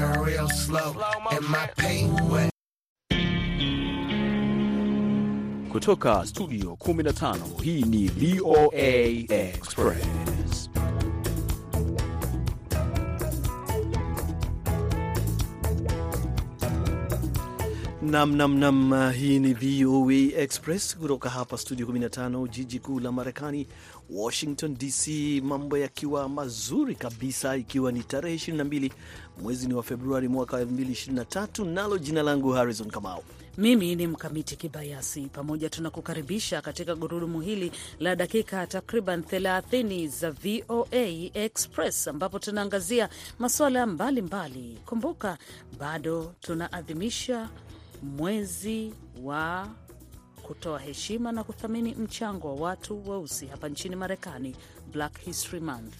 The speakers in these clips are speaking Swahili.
her real slow, and my paint wet. Kutoka studio 15 hii ni VOA Express. Nam nam nam, hii ni VOA Express kutoka hapa studio 15 jiji kuu la Marekani, Washington DC. Mambo yakiwa mazuri kabisa, ikiwa ni tarehe 22 mwezi ni wa Februari mwaka 2023, nalo jina langu Harrison Kamau. Mimi ni Mkamiti Kibayasi. Pamoja tunakukaribisha katika gurudumu hili la dakika takriban 30 za VOA Express, ambapo tunaangazia masuala mbalimbali. Kumbuka bado tunaadhimisha mwezi wa kutoa heshima na kuthamini mchango wa watu weusi hapa nchini Marekani, Black History Month.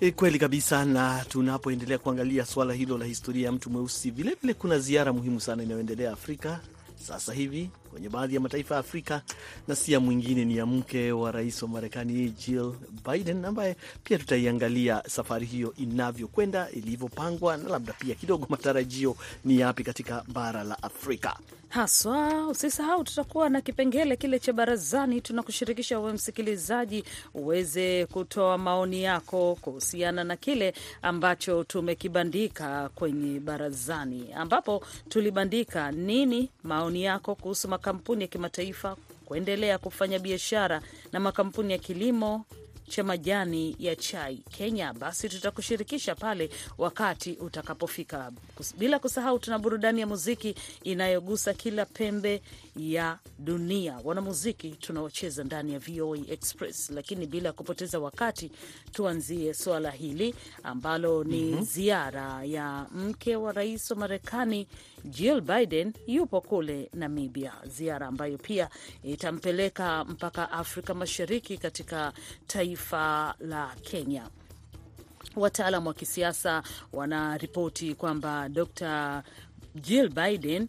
E, kweli kabisa. Na tunapoendelea kuangalia swala hilo la historia ya mtu mweusi, vilevile kuna ziara muhimu sana inayoendelea Afrika sasa hivi kwenye baadhi ya mataifa ya Afrika, na si ya mwingine ni ya mke wa rais wa Marekani Jill Biden, ambaye pia tutaiangalia safari hiyo inavyokwenda, ilivyopangwa, na labda pia kidogo matarajio ni yapi katika bara la Afrika haswa. Usisahau tutakuwa na kipengele kile cha barazani, tunakushirikisha uwe msikilizaji uweze kutoa maoni yako kuhusiana na kile ambacho tumekibandika kwenye barazani, ambapo tulibandika nini maoni yako kuhusu makampuni ya kimataifa kuendelea kufanya biashara na makampuni ya kilimo cha majani ya chai Kenya. Basi tutakushirikisha pale wakati utakapofika, bila kusahau tuna burudani ya muziki inayogusa kila pembe ya dunia, wanamuziki tunaocheza ndani ya VOA Express. Lakini bila ya kupoteza wakati, tuanzie suala hili ambalo ni mm -hmm. ziara ya mke wa rais wa Marekani Jill Biden yupo kule Namibia, ziara ambayo pia itampeleka mpaka Afrika Mashariki katika taifa la Kenya. Wataalam wa kisiasa wanaripoti kwamba Dr. Jill Biden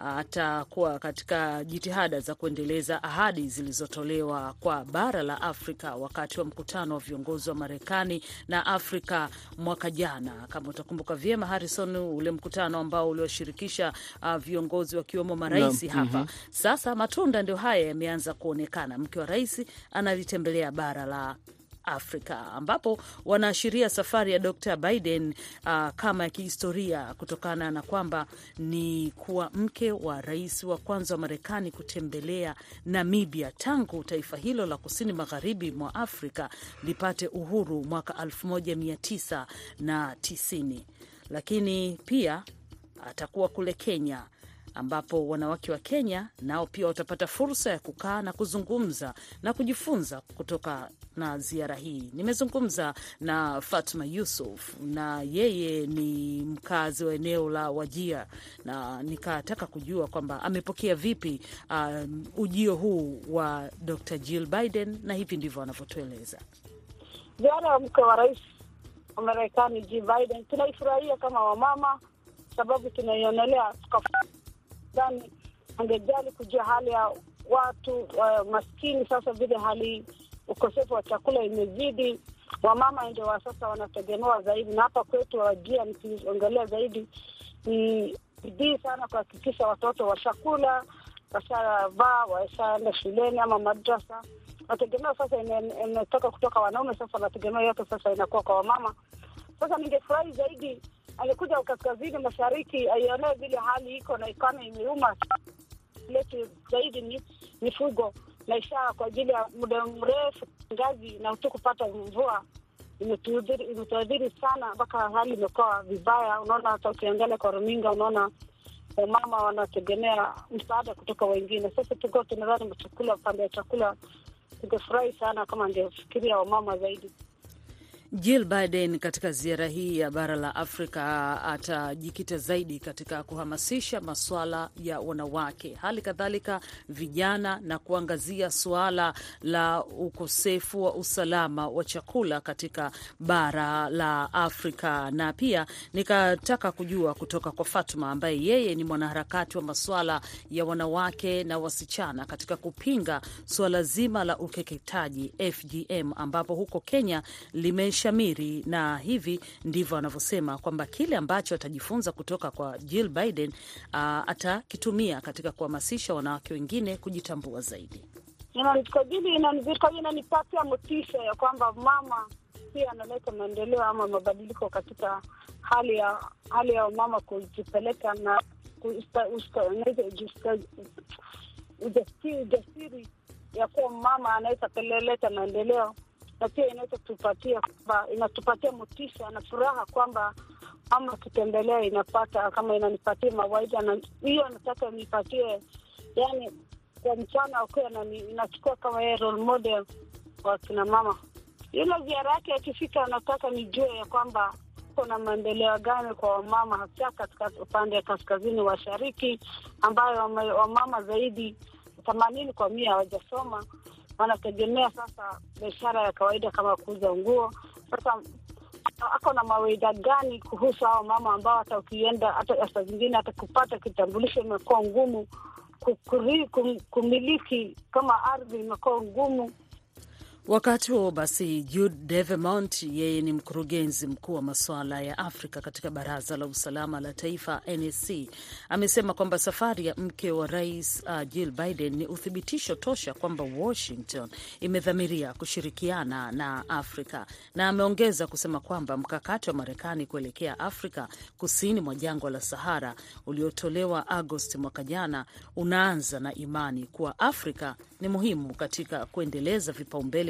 atakuwa katika jitihada za kuendeleza ahadi zilizotolewa kwa bara la Afrika wakati wa mkutano wa viongozi wa Marekani na Afrika mwaka jana. Kama utakumbuka vyema, Harrison, ule mkutano ambao uliwashirikisha uh, viongozi wakiwemo marais hapa. mm -hmm. Sasa matunda ndio haya yameanza kuonekana. Mke wa rais analitembelea bara la Afrika ambapo wanaashiria safari ya Dr. Biden uh, kama ya kihistoria kutokana na kwamba ni kuwa mke wa rais wa kwanza wa Marekani kutembelea Namibia tangu taifa hilo la kusini magharibi mwa Afrika lipate uhuru mwaka 1990. Lakini pia atakuwa kule Kenya ambapo wanawake wa Kenya nao pia watapata fursa ya kukaa na kuzungumza na kujifunza kutoka na ziara hii. Nimezungumza na Fatma Yusuf na yeye ni mkazi wa eneo la Wajia, na nikataka kujua kwamba amepokea vipi um, ujio huu wa Dr. Jill Biden, na hivi ndivyo anavyotueleza. Ziara ya mke wa rais wa Marekani Jill Biden tunaifurahia kama wamama, sababu tunaionelea dani angejali kujua hali ya watu uh, maskini. Sasa vile hali ukosefu wa chakula imezidi, wamama ndio wa sasa wanategemewa zaidi, na hapa kwetu Wajia, nikiongelea zaidi, ni bidii sana kuhakikisha watoto wa chakula washavaa, washaenda shuleni ama madrasa. Wategemeo sasa imetoka kutoka wanaume, sasa wanategemea yote sasa inakuwa kwa wamama. Sasa ningefurahi zaidi alikuja kaskazini mashariki aionee vile hali iko na ikana imeuma letu zaidi ni mifugo na ishaa kwa ajili ya muda mrefu ngazi na tu kupata mvua imetuadhiri sana, mpaka hali imekuwa vibaya. Unaona, hata ukiangalia kwa runinga unaona wamama wanategemea msaada kutoka wengine. Sasa tuko tunadhani chakula, upande wa chakula, tungefurahi sana kama angefikiria wamama zaidi. Jill Biden katika ziara hii ya bara la Afrika atajikita zaidi katika kuhamasisha masuala ya wanawake, hali kadhalika vijana, na kuangazia suala la ukosefu wa usalama wa chakula katika bara la Afrika. Na pia nikataka kujua kutoka kwa Fatuma ambaye yeye ni mwanaharakati wa masuala ya wanawake na wasichana katika kupinga suala zima la ukeketaji FGM, ambapo huko Kenya lime umeshamiri, na hivi ndivyo anavyosema kwamba kile ambacho atajifunza kutoka kwa Jill Biden uh, atakitumia katika kuhamasisha wanawake wengine kujitambua zaidi. Inanikabili, inanivika, inanipatia motisha ya kwamba mama pia analeta maendeleo ama mabadiliko katika hali ya hali ya mama kujipeleka na ujasiri ya kuwa mama anaweza peleleta maendeleo, na pia inaweza tupatia kwamba inatupatia motisha na furaha kwamba ama akitembelea inapata kama inanipatia mawaida, na hiyo nataka nipatie, yani kwa mchana akuwa inachukua kama yeye role model kwa kina mama. Ile ziara yake akifika, anataka nijue ya kwamba kuna maendeleo gani kwa wamama hasa katika upande wa kaskazini washariki, ambayo wamama zaidi themanini kwa mia hawajasoma, wanategemea sasa biashara ya kawaida kama kuuza nguo. Sasa ako na mawaidha gani kuhusu hao mama ambao hata ukienda hata saa zingine hata kupata kitambulisho imekuwa ngumu, kukuri, kum, kumiliki kama ardhi imekuwa ngumu. Wakati huo basi, Jude Devemont, yeye ni mkurugenzi mkuu wa masuala ya Afrika katika Baraza la Usalama la Taifa NSC, amesema kwamba safari ya mke wa rais uh, Jill Biden ni uthibitisho tosha kwamba Washington imedhamiria kushirikiana na Afrika, na ameongeza kusema kwamba mkakati wa Marekani kuelekea Afrika kusini mwa jangwa la Sahara uliotolewa Agosti mwaka jana unaanza na imani kuwa Afrika ni muhimu katika kuendeleza vipaumbele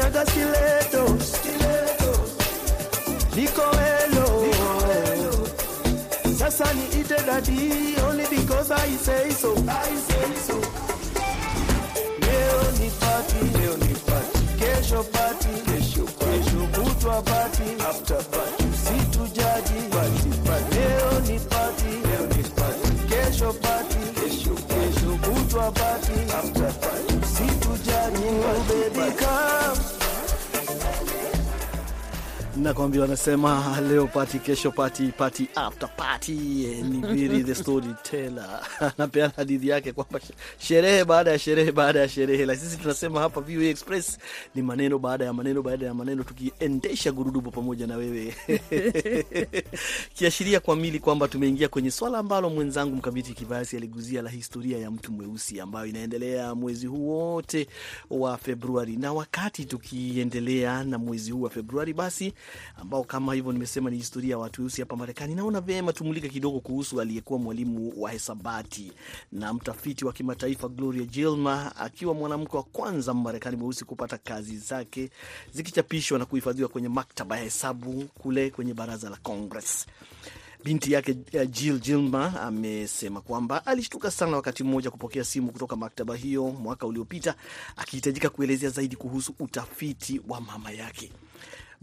kanyaga stiletto, niko weno. Sasa ni ite daddy only because I say so. I say so. Leo ni party, leo ni party. Kesho party, kesho party. Kesho kutwa party, after party. Situjaji party, party. Leo ni party, leo ni party. Kesho party, kesho kesho kutwa party, after party. Situjaji party, baby Nakwambia, wanasema leo pati, kesho pati, pati after party. Ni Viri the storyteller anapeana hadithi yake kwamba sherehe baada ya sherehe baada ya sherehe, la sisi tunasema hapa VOA Express ni maneno baada ya maneno baada ya maneno, tukiendesha gurudumu pamoja na wewe kiashiria kwa mili kwamba tumeingia kwenye swala ambalo mwenzangu Mkamiti Kibayasi aliguzia la historia ya mtu mweusi ambayo inaendelea mwezi huu wote wa Februari. Na wakati tukiendelea na mwezi huu wa Februari, basi ambao kama hivyo nimesema ni historia ya watu weusi hapa Marekani, naona vyema tumulike kidogo kuhusu aliyekuwa mwalimu wa hesabati na mtafiti wa kimataifa Gloria Gilmer, akiwa mwanamke wa kwanza Mmarekani mweusi kupata kazi zake zikichapishwa na kuhifadhiwa kwenye maktaba ya hesabu kule kwenye baraza la Congress. Binti yake uh, Jill Gilmer amesema kwamba alishtuka sana wakati mmoja kupokea simu kutoka maktaba hiyo mwaka uliopita, akihitajika kuelezea zaidi kuhusu utafiti wa mama yake.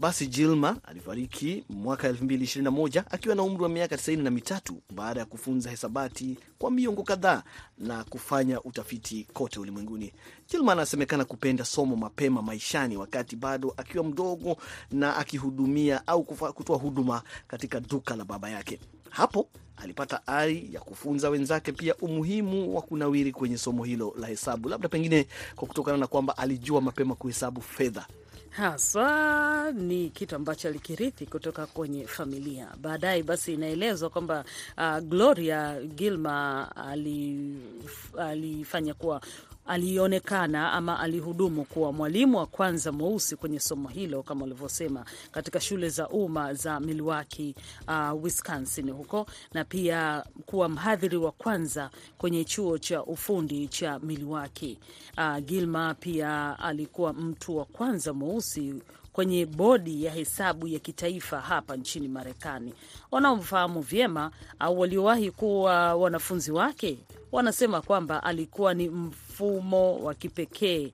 Basi jilma alifariki mwaka 2021 akiwa na umri wa miaka 93 baada ya kufunza hesabati kwa miongo kadhaa na kufanya utafiti kote ulimwenguni. Gilmer anasemekana kupenda somo mapema maishani, wakati bado akiwa mdogo na akihudumia au kutoa huduma katika duka la baba yake. Hapo alipata ari ya kufunza wenzake pia umuhimu wa kunawiri kwenye somo hilo la hesabu, labda pengine kwa kutokana na kwamba alijua mapema kuhesabu fedha. Haswa ni kitu ambacho alikirithi kutoka kwenye familia. Baadaye basi inaelezwa kwamba uh, Gloria Gilmer ali, alifanya kuwa alionekana ama alihudumu kuwa mwalimu wa kwanza mweusi kwenye somo hilo kama ulivyosema, katika shule za umma za Milwaukee, uh, Wisconsin huko, na pia kuwa mhadhiri wa kwanza kwenye chuo cha ufundi cha Milwaukee. Uh, Gilma pia alikuwa mtu wa kwanza mweusi kwenye bodi ya hesabu ya kitaifa hapa nchini Marekani. Wanaomfahamu vyema au waliowahi kuwa wanafunzi wake wanasema kwamba alikuwa ni mfumo wa kipekee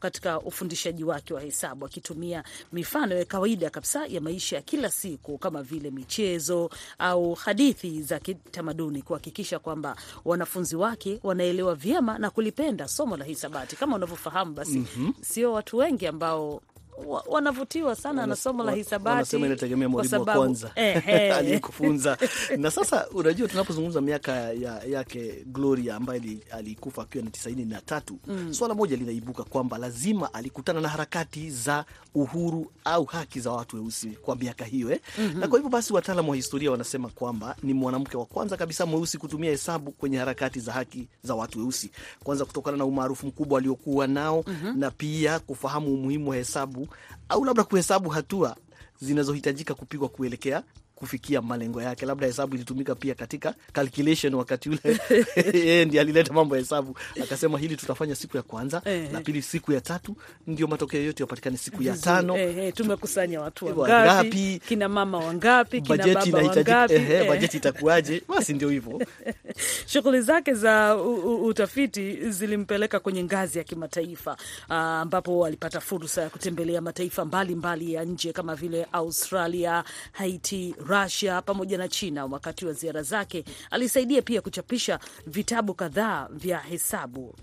katika ufundishaji wake wa hesabu akitumia mifano ya kawaida kabisa ya maisha ya kila siku kama vile michezo au hadithi za kitamaduni kuhakikisha kwamba wanafunzi wake wanaelewa vyema na kulipenda somo la hisabati. Kama unavyofahamu basi, sio watu wengi ambao wa- wanavutiwa sana na somo la hisabati inategemea kwa mwalimu wa kwanza. eh, aliyekufunza. Na sasa unajua, tunapozungumza miaka ya, yake Gloria ambaye alikufa akiwa na tisaini na tatu swala moja linaibuka kwamba lazima alikutana na harakati za uhuru au haki za watu weusi kwa miaka hiyo eh? Na kwa hivyo basi wataalamu wa historia wanasema kwamba ni mwanamke wa kwanza kabisa mweusi kutumia hesabu kwenye harakati za haki za watu weusi, kwanza kutokana na umaarufu mkubwa aliokuwa nao na pia kufahamu umuhimu wa hesabu au labda kuhesabu hatua zinazohitajika kupigwa kuelekea kufikia malengo yake. Labda hesabu ilitumika pia katika calculation wakati ule yeye ndiye alileta mambo ya hesabu, akasema hili tutafanya siku ya kwanza, Eh. la pili siku ya tatu, ndio matokeo yote yapatikane siku ya tano. Eh, eh, tumekusanya watu Wangapi? kina mama wangapi, kina Bajeti baba wangapi. eh. bajeti itakuwaje? Basi ndio hivyo. Shughuli zake za utafiti zilimpeleka kwenye ngazi ya kimataifa ambapo uh, alipata fursa ya kutembelea mataifa mbalimbali mbali ya nje kama vile Australia, Haiti, Russia pamoja na China. Wakati wa ziara zake alisaidia pia kuchapisha vitabu kadhaa vya hesabu.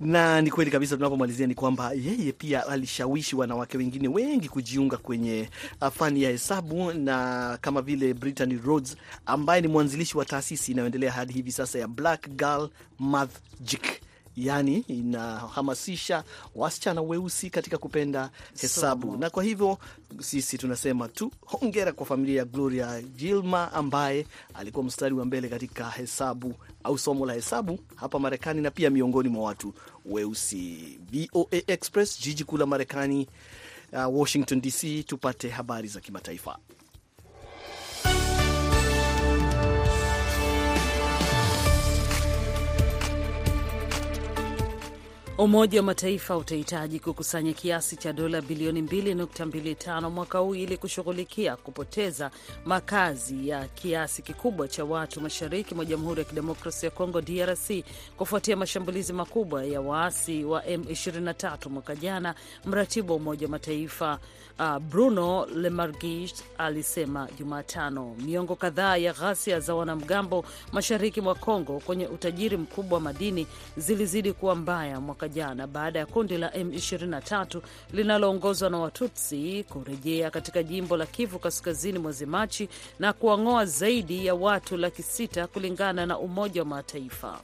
na ni kweli kabisa. Tunapomalizia ni kwamba yeye pia alishawishi wanawake wengine wengi kujiunga kwenye uh, fani ya hesabu, na kama vile Brittany Rhodes ambaye ni mwanzilishi wa taasisi inayoendelea hadi hivi sasa ya Black Girl Magic, yaani inahamasisha wasichana weusi katika kupenda hesabu Somo. na kwa hivyo sisi tunasema tu hongera kwa familia ya Gloria Gilma ambaye alikuwa mstari wa mbele katika hesabu au somo la hesabu hapa Marekani na pia miongoni mwa watu weusi. VOA Express, jiji kuu la Marekani, uh, Washington DC, tupate habari za kimataifa. Umoja wa Mataifa utahitaji kukusanya kiasi cha dola bilioni 2.25 mwaka huu ili kushughulikia kupoteza makazi ya kiasi kikubwa cha watu mashariki mwa Jamhuri ya Kidemokrasia ya Kongo, DRC, kufuatia mashambulizi makubwa ya waasi wa M23 mwaka jana. Mratibu wa Umoja wa Mataifa uh, Bruno Lemargis alisema Jumatano miongo kadhaa ya ghasia za wanamgambo mashariki mwa Kongo kwenye utajiri mkubwa wa madini zilizidi kuwa mbaya mwaka jana baada ya kundi la M23 linaloongozwa na Watutsi kurejea katika jimbo la Kivu kaskazini mwezi Machi na kuwang'oa zaidi ya watu laki sita kulingana na Umoja wa Mataifa.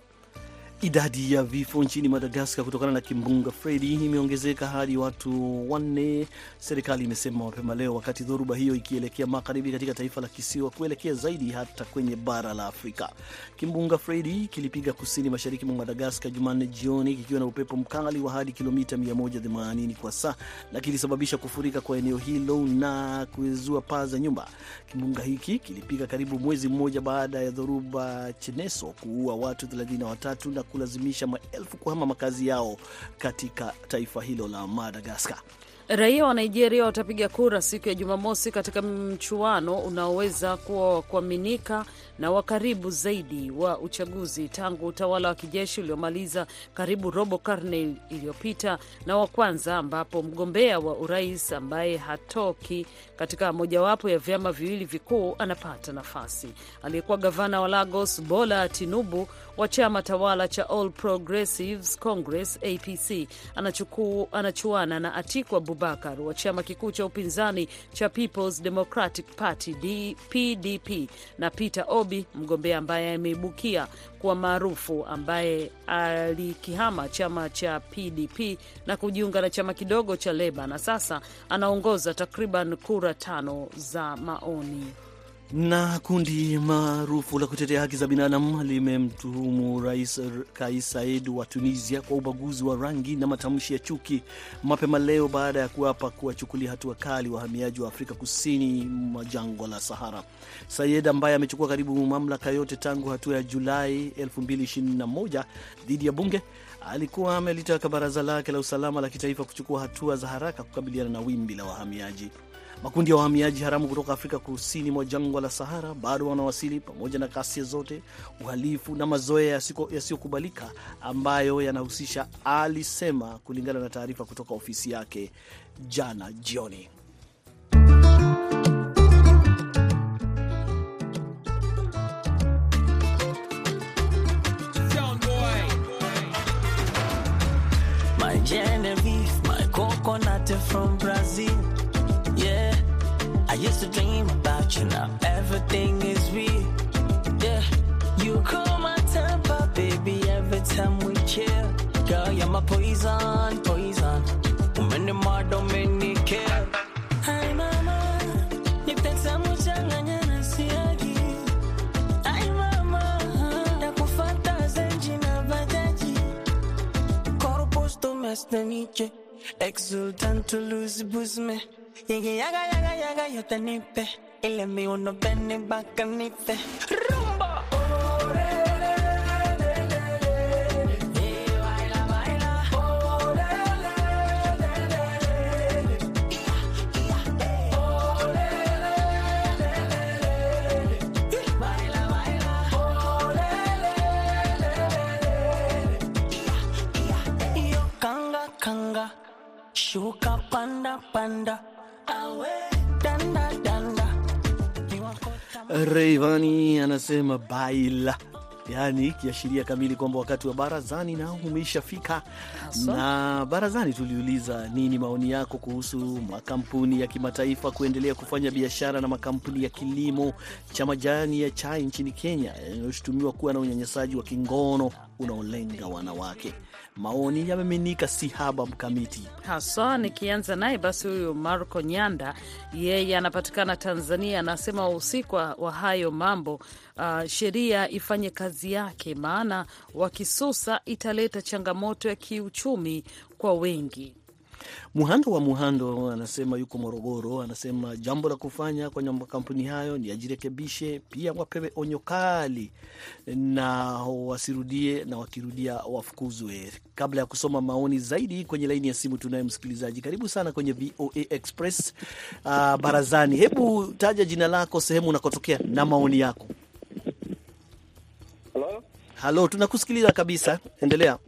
Idadi ya vifo nchini Madagaskar kutokana na kimbunga Fredi imeongezeka hadi watu wanne, serikali imesema mapema leo, wakati dhoruba hiyo ikielekea magharibi katika taifa la kisiwa kuelekea zaidi hata kwenye bara la Afrika. Kimbunga Fredi kilipiga kusini mashariki mwa Madagaskar Jumanne jioni kikiwa na upepo mkali wa hadi kilomita 180 kwa saa na kilisababisha kufurika kwa eneo hilo na kuezua paa za nyumba. Kimbunga hiki kilipiga karibu mwezi mmoja baada ya dhoruba Cheneso kuua watu 33 na kulazimisha maelfu kuhama makazi yao katika taifa hilo la Madagaskar. Raia wa Nigeria watapiga kura siku ya Jumamosi katika mchuano unaoweza kuwa wa kuaminika na wa karibu zaidi wa uchaguzi tangu utawala wa kijeshi uliomaliza karibu robo karne iliyopita na wa kwanza ambapo mgombea wa urais ambaye hatoki katika mojawapo ya vyama viwili vikuu anapata nafasi. Aliyekuwa gavana wa Lagos Bola Tinubu wa chama tawala cha All Progressives Congress APC anachuku, anachuana na Atiku Abubakar wa chama kikuu cha upinzani cha Peoples Democratic Party D, PDP na Peter Obi mgombea ambaye ameibukia kuwa maarufu ambaye alikihama chama cha PDP na kujiunga na chama kidogo cha Leba na sasa anaongoza takriban kura tano za maoni. Na kundi maarufu la kutetea haki za binadamu limemtuhumu Rais Kais Saied wa Tunisia kwa ubaguzi wa rangi na matamshi ya chuki mapema leo baada ya kuapa kuwachukulia hatua kali wahamiaji wa Afrika kusini mwa jangwa la Sahara. Saied ambaye amechukua karibu mamlaka yote tangu hatua ya Julai 2021 dhidi ya bunge alikuwa amelitaka baraza lake la usalama la kitaifa kuchukua hatua za haraka kukabiliana na wimbi la wahamiaji. Makundi ya wahamiaji haramu kutoka Afrika kusini mwa jangwa la Sahara bado wanawasili, pamoja na ghasia zote, uhalifu na mazoea yasiyokubalika ambayo yanahusisha, alisema, kulingana na taarifa kutoka ofisi yake jana jioni. My touch now. Everything is real. Yeah, you cool my temper, baby. Every time we chill, girl, you're my poison, poison. Many more Dominican. Hi, mama, you take some muchanganya. Exultant to lose, boost me. Llegué yaga, yaga, yaga, yo te nipe. El enemigo no ven ni bacanipe. ¡Rumba! Suka panda panda Rayvanny anasema baila, yaani kiashiria kamili kwamba wakati wa barazani nao umeishafika. Na barazani tuliuliza nini maoni yako kuhusu makampuni ya kimataifa kuendelea kufanya biashara na makampuni ya kilimo cha majani ya chai nchini Kenya yanayoshutumiwa kuwa na unyanyasaji wa kingono unaolenga wanawake. Maoni yameminika si haba mkamiti. haswa nikianza naye basi, huyu Marco Nyanda, yeye anapatikana Tanzania, anasema wahusika wa hayo mambo uh, sheria ifanye kazi yake, maana wakisusa italeta changamoto ya kiuchumi kwa wengi. Muhando wa Muhando anasema yuko Morogoro, anasema jambo la kufanya kwenye makampuni hayo ni ajirekebishe, pia wapewe onyo kali na wasirudie, na wakirudia wafukuzwe. Kabla ya kusoma maoni zaidi kwenye laini ya simu, tunaye msikilizaji. Karibu sana kwenye VOA Express uh, barazani. Hebu taja jina lako, sehemu unakotokea na maoni yako. Halo? Halo, tunakusikiliza kabisa, endelea.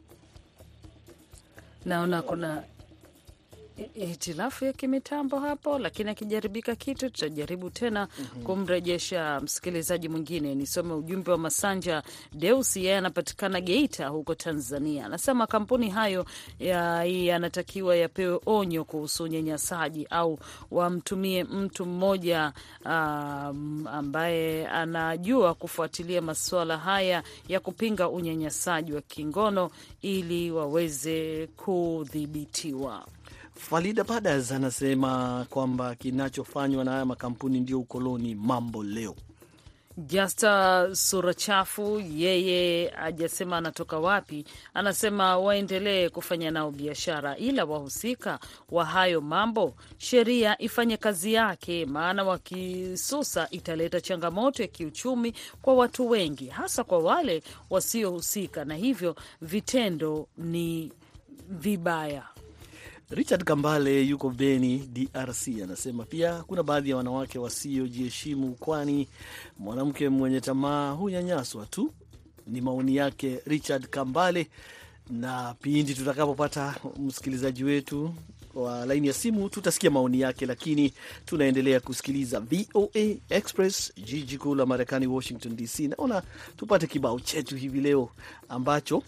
Naona kuna hitilafu ya kimitambo hapo, lakini akijaribika kitu tutajaribu tena kumrejesha msikilizaji mwingine. Nisome ujumbe wa Masanja Deusi, yeye anapatikana Geita huko Tanzania. Anasema kampuni hayo ya- yanatakiwa yapewe onyo kuhusu unyanyasaji au wamtumie mtu mmoja um, ambaye anajua kufuatilia masuala haya ya kupinga unyanyasaji wa kingono ili waweze kudhibitiwa. Falida Padas anasema kwamba kinachofanywa na haya makampuni ndio ukoloni mambo leo. Jasta sura chafu, yeye ajasema anatoka wapi. Anasema waendelee kufanya nao biashara, ila wahusika wa hayo mambo, sheria ifanye kazi yake, maana wakisusa italeta changamoto ya kiuchumi kwa watu wengi, hasa kwa wale wasiohusika, na hivyo vitendo ni vibaya. Richard Kambale yuko Beni, DRC, anasema pia kuna baadhi ya wanawake wasiojiheshimu, kwani mwanamke mwenye tamaa hunyanyaswa tu. Ni maoni yake Richard Kambale, na pindi tutakapopata msikilizaji wetu wa laini ya simu tutasikia maoni yake, lakini tunaendelea kusikiliza VOA Express, jiji kuu la Marekani, Washington DC. Naona tupate kibao chetu hivi leo ambacho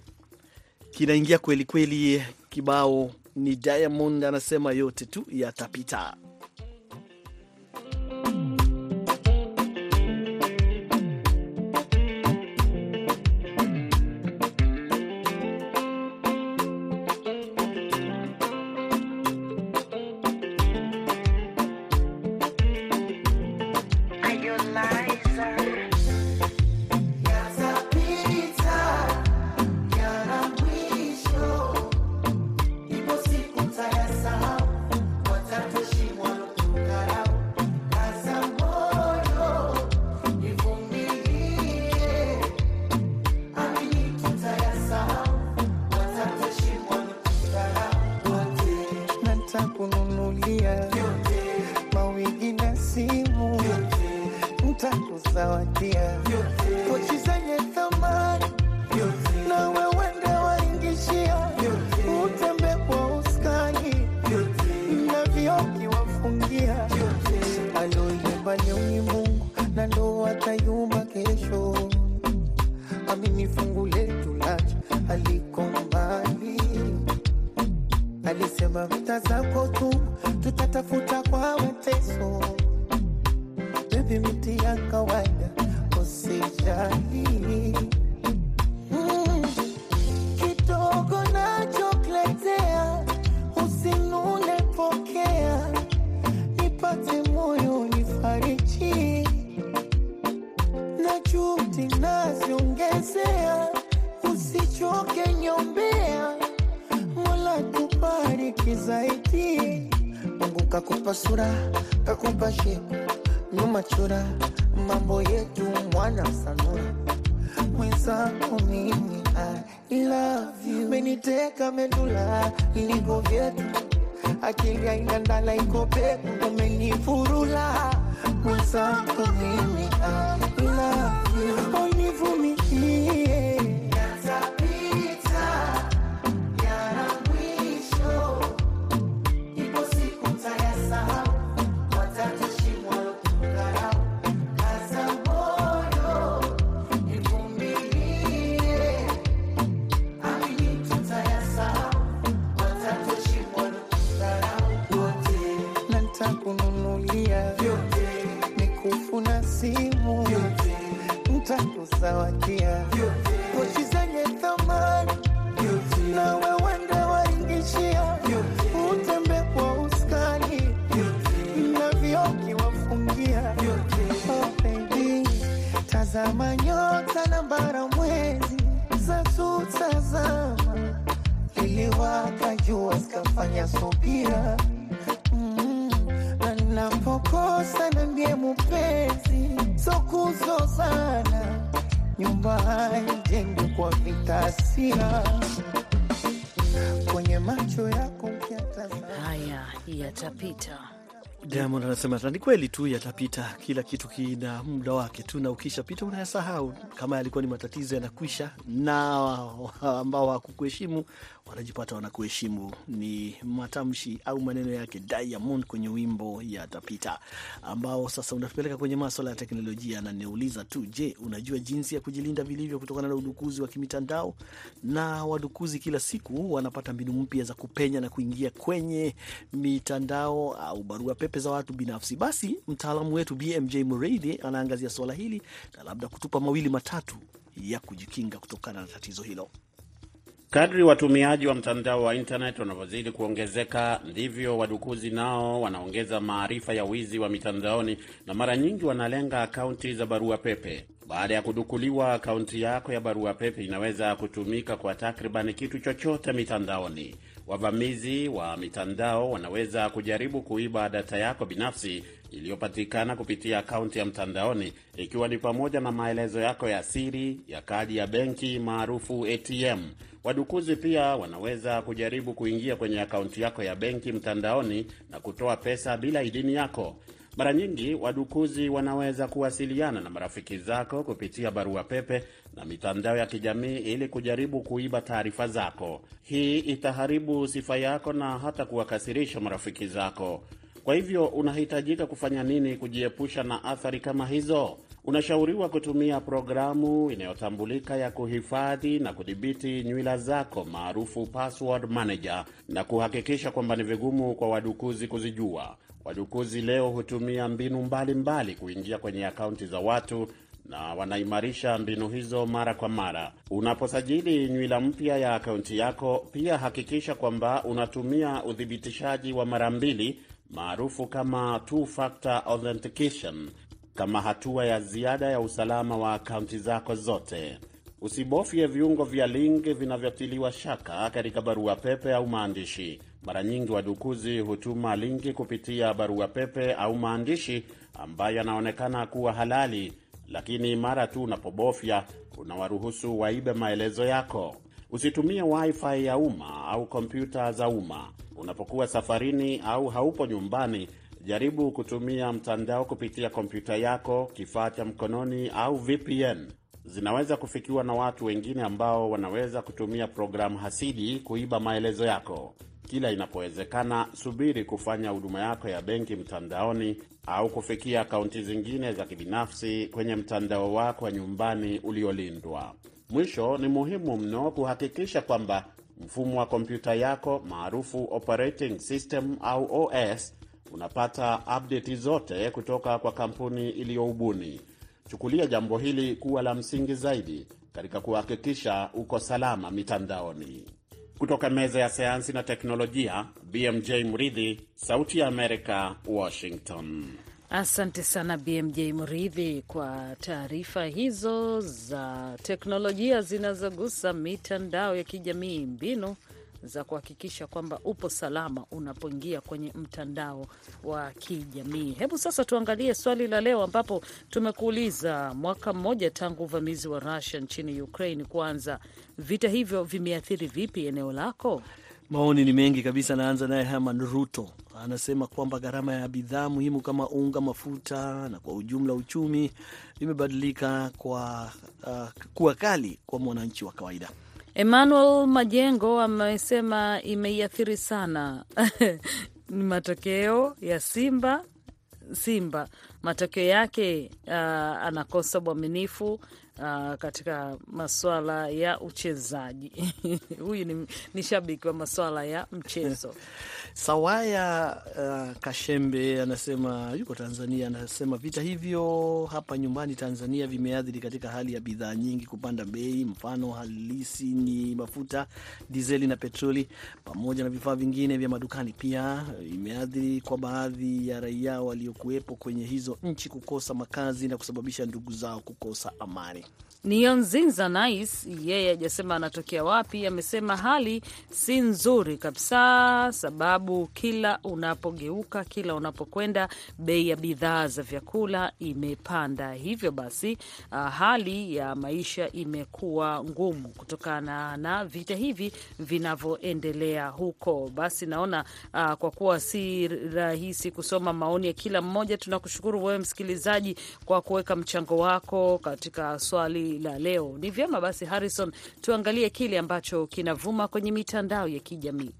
kinaingia kweli kweli. Kibao ni Diamond anasema yote tu yatapita. ntakununulia mawigi na simu, ntakuzawadia pochi zenye thamani na wewende waingishia. Utembe kwa uskani na vioki wafungia. Aloyumba ni Mungu na ndo atayumba kesho. Aminifungu alisema vita zako tu tutatafuta kwa mateso. Bebi, miti ya kawaida usijali, mm. kidogo nachokuletea usinune, pokea nipate moyo nifariji na juhudi naziongezea, usichoke nyombea, Mola tubariki zaidi. Mungu kakupa sura, kakupa shepu, nyuma chura, mambo yetu mwana sanura. Mwenzangu mimi I love you, meniteka medula lingo vyetu. Akili haina ndala iko peku, umenifurula mwenzangu mimi I love you, nitakuzawadia pochi zenye thamani na wewende waingishia. Utembe kwa uskani na vioki wafungia. Oh. Tazama nyota na bara mwezi. Za tutazama, iliwaka jua zikafanya subira. Mm, na napokosa na ndiye mupenzi sokuzozana, nyumba haijengwi kwa vitasira, kwenye macho yako Haya, yatapita. Diamond anasema ni kweli tu, yatapita. Kila kitu kina muda wake tu, na ukishapita unayasahau. Kama yalikuwa ni matatizo yanakwisha, na ambao hawakukuheshimu wanajipata wanakuheshimu. Ni matamshi au maneno yake Diamond kwenye wimbo Yatapita, ambao sasa unatupeleka kwenye maswala ya teknolojia. Na niuliza tu, je, unajua jinsi ya kujilinda vilivyo kutokana na udukuzi wa kimitandao? Na wadukuzi kila siku wanapata mbinu mpya za kupenya na kuingia kwenye mitandao au barua pepe za watu binafsi. Basi mtaalamu wetu BMJ Mureithi anaangazia swala hili na labda kutupa mawili matatu ya kujikinga kutokana na tatizo hilo. Kadri watumiaji wa mtandao wa internet wanavyozidi kuongezeka, ndivyo wadukuzi nao wanaongeza maarifa ya wizi wa mitandaoni, na mara nyingi wanalenga akaunti za barua pepe. Baada ya kudukuliwa, akaunti yako ya barua pepe inaweza kutumika kwa takriban kitu chochote mitandaoni. Wavamizi wa mitandao wanaweza kujaribu kuiba data yako binafsi iliyopatikana kupitia akaunti ya mtandaoni, ikiwa ni pamoja na maelezo yako ya siri ya kadi ya benki maarufu ATM. Wadukuzi pia wanaweza kujaribu kuingia kwenye akaunti yako ya benki mtandaoni na kutoa pesa bila idhini yako. Mara nyingi wadukuzi wanaweza kuwasiliana na marafiki zako kupitia barua pepe na mitandao ya kijamii ili kujaribu kuiba taarifa zako. Hii itaharibu sifa yako na hata kuwakasirisha marafiki zako. Kwa hivyo unahitajika kufanya nini kujiepusha na athari kama hizo? Unashauriwa kutumia programu inayotambulika ya kuhifadhi na kudhibiti nywila zako maarufu password manager, na kuhakikisha kwamba ni vigumu kwa wadukuzi kuzijua. Wadukuzi leo hutumia mbinu mbalimbali mbali kuingia kwenye akaunti za watu na wanaimarisha mbinu hizo mara kwa mara. Unaposajili nywila mpya ya akaunti yako, pia hakikisha kwamba unatumia uthibitishaji wa mara mbili maarufu kama two factor authentication kama hatua ya ziada ya usalama wa akaunti zako zote. Usibofye viungo vya link vinavyotiliwa shaka katika barua pepe au maandishi. Mara nyingi wadukuzi hutuma linki kupitia barua pepe au maandishi ambayo yanaonekana kuwa halali, lakini mara tu unapobofya unawaruhusu waibe maelezo yako. Usitumie wifi ya umma au kompyuta za umma. Unapokuwa safarini au haupo nyumbani, Jaribu kutumia mtandao kupitia kompyuta yako, kifaa cha mkononi au VPN. Zinaweza kufikiwa na watu wengine ambao wanaweza kutumia programu hasidi kuiba maelezo yako. Kila inapowezekana, subiri kufanya huduma yako ya benki mtandaoni au kufikia akaunti zingine za kibinafsi kwenye mtandao wako wa nyumbani uliolindwa. Mwisho, ni muhimu mno kuhakikisha kwamba mfumo wa kompyuta yako maarufu operating system au OS unapata update zote kutoka kwa kampuni iliyoubuni. Chukulia jambo hili kuwa la msingi zaidi katika kuhakikisha uko salama mitandaoni. Kutoka meza ya sayansi na teknolojia, BMJ Mridhi, Sauti ya Amerika, Washington. Asante sana BMJ Mridhi kwa taarifa hizo za teknolojia zinazogusa mitandao ya kijamii, mbinu za kuhakikisha kwamba upo salama unapoingia kwenye mtandao wa kijamii. Hebu sasa tuangalie swali la leo, ambapo tumekuuliza mwaka mmoja tangu uvamizi wa Russia nchini Ukraine kuanza, vita hivyo vimeathiri vipi eneo lako? Maoni ni mengi kabisa. Naanza naye Herman Ruto, anasema kwamba gharama ya bidhaa muhimu kama unga, mafuta na kwa ujumla uchumi vimebadilika kwa uh, kuwa kali kwa mwananchi wa kawaida. Emmanuel Majengo amesema imeiathiri sana ni matokeo ya Simba. Simba matokeo yake uh, anakosa uaminifu uh, katika masuala ya uchezaji huyu ni, ni shabiki wa maswala ya mchezo. Sawaya uh, Kashembe anasema yuko Tanzania, anasema vita hivyo hapa nyumbani Tanzania vimeathiri katika hali ya bidhaa nyingi kupanda bei. Mfano halisi ni mafuta, dizeli na petroli pamoja na vifaa vingine vya madukani. Pia imeathiri kwa baadhi ya raia waliokuwepo kwenye hizo nchi kukosa makazi na kusababisha ndugu zao kukosa amani. Nionzinza Nice yeye hajasema anatokea wapi, amesema hali si nzuri kabisa, sababu kila unapogeuka, kila unapokwenda, bei ya bidhaa za vyakula imepanda. Hivyo basi, uh, hali ya maisha imekuwa ngumu kutokana na vita hivi vinavyoendelea huko. Basi naona uh, kwa kuwa si rahisi kusoma maoni ya kila mmoja, tunakushukuru wewe msikilizaji kwa kuweka mchango wako katika swali la leo. Ni vyema basi, Harrison, tuangalie kile ambacho kinavuma kwenye mitandao ya kijamii.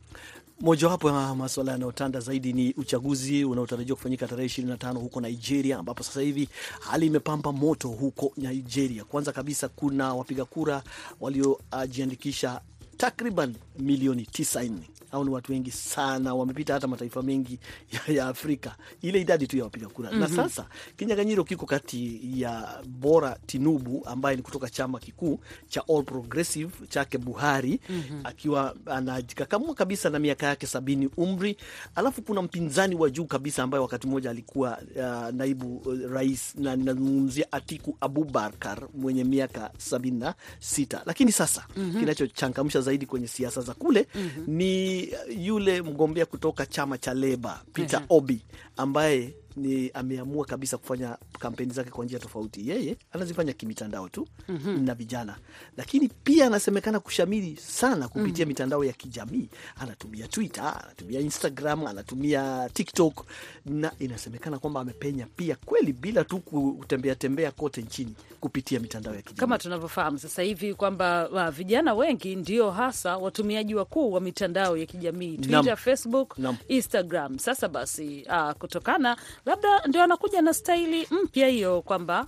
Mojawapo ya maswala yanayotanda zaidi ni uchaguzi unaotarajiwa kufanyika tarehe 25 huko Nigeria, ambapo sasa hivi hali imepamba moto huko Nigeria. Kwanza kabisa, kuna wapiga kura waliojiandikisha takriban milioni 90 Hao ni watu wengi sana, wamepita hata mataifa mengi ya, ya Afrika, ile idadi tu ya wapiga kura. mm -hmm. Na sasa kinyang'anyiro kiko kati ya Bora Tinubu ambaye ni kutoka chama kikuu cha All Progressive chake Buhari mm -hmm. akiwa anajikakamua kabisa na miaka yake sabini umri, alafu kuna mpinzani wa juu kabisa ambaye wakati mmoja alikuwa uh, naibu uh, rais na ninazungumzia Atiku Abubakar mwenye miaka sabini na sita, lakini sasa mm -hmm. kinachochangamsha zaidi kwenye siasa za kule mm -hmm. ni yule mgombea kutoka chama cha Leba Peter Obi ambaye ni ameamua kabisa kufanya kampeni zake kwa njia tofauti. Yeye anazifanya kimitandao tu mm -hmm. na vijana, lakini pia anasemekana kushamiri sana kupitia mm -hmm. mitandao ya kijamii. Anatumia Twitter, anatumia Instagram, anatumia TikTok na inasemekana kwamba amepenya pia kweli, bila tu kutembea tembea kote nchini kupitia mitandao ya kijamii, kama tunavyofahamu sasa hivi kwamba uh, vijana wengi ndio hasa watumiaji wakuu wa mitandao ya kijamii Twitter, Nam. Facebook, Nam. Instagram. Sasa basi uh, kutokana labda ndio anakuja na staili mpya hiyo kwamba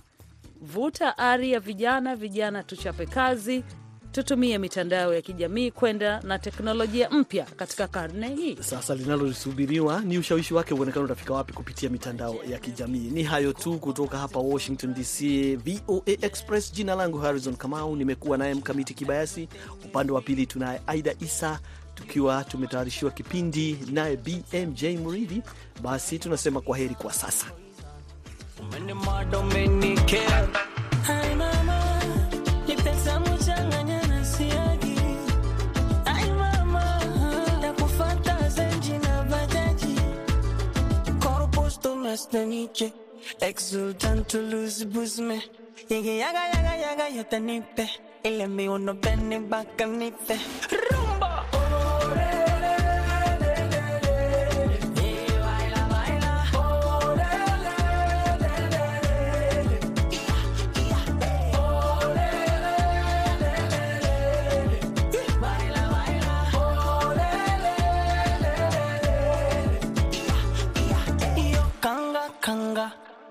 vuta ari ya vijana, vijana tuchape kazi, tutumie mitandao ya kijamii kwenda na teknolojia mpya katika karne hii. Sasa linalosubiriwa ni ushawishi wake uonekana utafika wapi kupitia mitandao ya kijamii. Ni hayo tu kutoka hapa Washington DC, VOA Express. Jina langu Harrison Kamau, nimekuwa naye Mkamiti Kibayasi, upande wa pili tunaye Aida Isa tukiwa tumetayarishiwa kipindi naye BMJ Muridhi. Basi tunasema kwa heri kwa sasa.